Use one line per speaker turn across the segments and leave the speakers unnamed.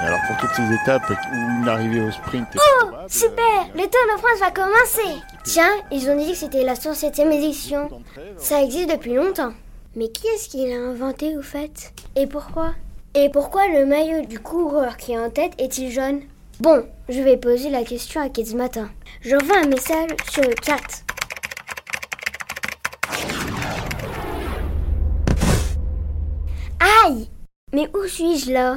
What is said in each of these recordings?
Alors pour toutes ces étapes où une arrivée au sprint est
Oh,
probable,
super
euh,
Le Tour de France va commencer Tiens, ils ont dit que c'était la 107e édition. Ça existe depuis longtemps. Mais qui est-ce qui l'a inventé au fait? Et pourquoi? Et pourquoi le maillot du coureur qui est en tête est-il jaune? Bon, je vais poser la question à Kids Matin. J'envoie un message sur le chat. Aïe Mais où suis-je là?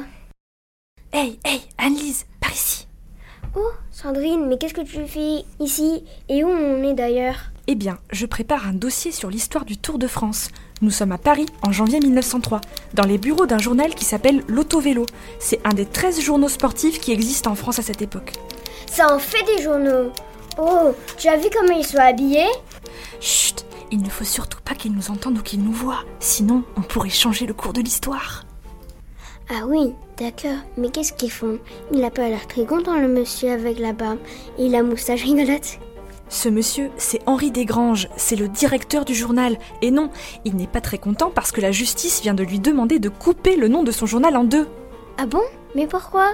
Hey, hey, Annelise, par ici.
Oh, Sandrine, mais qu'est-ce que tu fais ici Et où on est d'ailleurs?
Eh bien, je prépare un dossier sur l'histoire du Tour de France. Nous sommes à Paris en janvier 1903, dans les bureaux d'un journal qui s'appelle L'Auto-Vélo. C'est un des 13 journaux sportifs qui existent en France à cette époque.
Ça en fait des journaux. Oh, tu as vu comment ils sont habillés?
Chut, il ne faut surtout pas qu'ils nous entendent ou qu'ils nous voient, sinon on pourrait changer le cours de l'histoire.
Ah oui, d'accord. Mais qu'est-ce qu'ils font? Il a pas l'air très content le monsieur avec la barbe et la moustache rigolote.
Ce monsieur, c'est Henri Desgranges, c'est le directeur du journal. Et non, il n'est pas très content parce que la justice vient de lui demander de couper le nom de son journal en deux.
Ah bon? Mais pourquoi?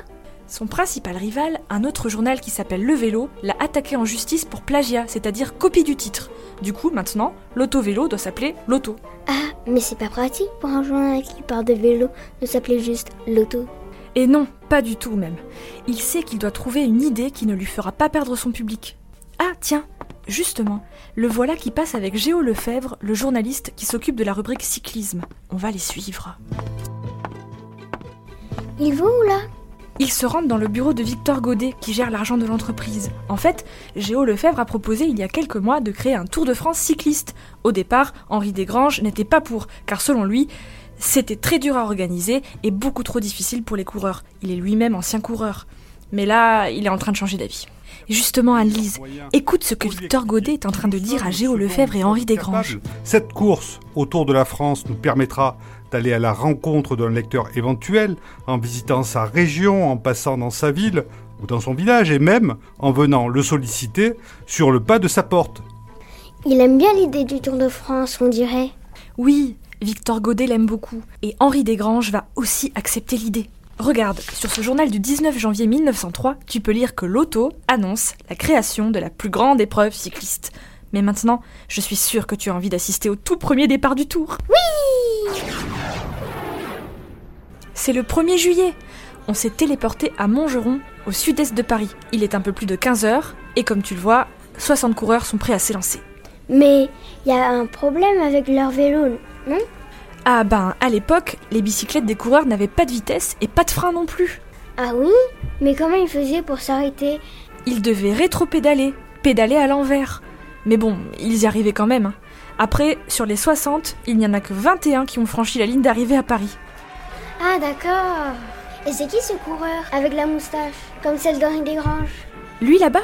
Son principal rival, un autre journal qui s'appelle Le Vélo, l'a attaqué en justice pour plagiat, c'est-à-dire copie du titre. Du coup, maintenant, l'auto-vélo doit s'appeler l'auto.
Ah, mais c'est pas pratique pour un journal qui part de vélo de s'appeler juste l'auto.
Et non, pas du tout même. Il sait qu'il doit trouver une idée qui ne lui fera pas perdre son public. Ah, tiens, justement, le voilà qui passe avec Géo Lefebvre, le journaliste qui s'occupe de la rubrique cyclisme. On va les suivre.
Il va où là?
Ils se rendent dans le bureau de Victor Godet, qui gère l'argent de l'entreprise. En fait, Géo Lefebvre a proposé il y a quelques mois de créer un Tour de France cycliste. Au départ, Henri Desgranges n'était pas pour, car selon lui, c'était très dur à organiser et beaucoup trop difficile pour les coureurs. Il est lui-même ancien coureur. Mais là, il est en train de changer d'avis. Justement, Anne-Lise, écoute ce que Victor Godet est en train de dire à Géo Lefebvre et Henri Desgranges.
Cette course autour de la France nous permettra d'aller à la rencontre d'un lecteur éventuel en visitant sa région, en passant dans sa ville ou dans son village et même en venant le solliciter sur le pas de sa porte.
Il aime bien l'idée du Tour de France, on dirait.
Oui, Victor Godet l'aime beaucoup, et Henri Desgranges va aussi accepter l'idée. Regarde, sur ce journal du 19 janvier 1903, tu peux lire que l'auto annonce la création de la plus grande épreuve cycliste. Mais maintenant, je suis sûre que tu as envie d'assister au tout premier départ du tour.
Oui
C'est le 1er juillet. On s'est téléporté à Montgeron, au sud-est de Paris. Il est un peu plus de 15 heures, et comme tu le vois, 60 coureurs sont prêts à s'élancer.
Mais il y a un problème avec leur vélo, non?
Ah ben, à l'époque, les bicyclettes des coureurs n'avaient pas de vitesse et pas de frein non plus.
Ah oui? Mais comment ils faisaient pour s'arrêter?
Ils devaient rétro-pédaler, pédaler à l'envers. Mais bon, ils y arrivaient quand même. hein. Après, sur les 60, il n'y en a que 21 qui ont franchi la ligne d'arrivée à Paris.
Ah d'accord Et c'est qui ce coureur avec la moustache Comme celle d'Henri Desgranges?
Lui là-bas,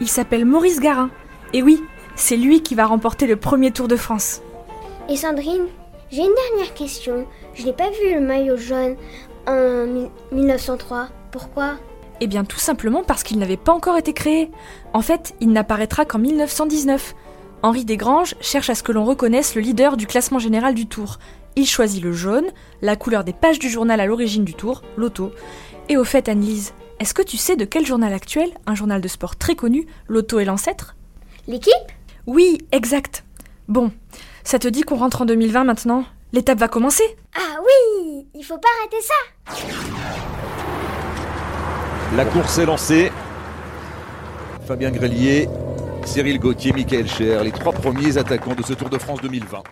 il s'appelle Maurice Garin. Et oui, c'est lui qui va remporter le premier Tour de France.
Et Sandrine, j'ai une dernière question. Je n'ai pas vu le maillot jaune en mi- 1903. Pourquoi?
Eh bien tout simplement parce qu'il n'avait pas encore été créé. En fait, il n'apparaîtra qu'en 1919. Henri Desgranges cherche à ce que l'on reconnaisse le leader du classement général du Tour. Il choisit le jaune, la couleur des pages du journal à l'origine du Tour, l'auto. Et au fait, Annelise, est-ce que tu sais de quel journal actuel, un journal de sport très connu, l'auto est l'ancêtre?
L'équipe?
Oui, exact. Bon, ça te dit qu'on rentre en 2020 maintenant? L'étape va commencer
Ah oui Il faut pas arrêter ça
La course est lancée. Fabien Grelier, Cyril Gauthier, Michael Cher, les trois premiers attaquants de ce Tour de France 2020.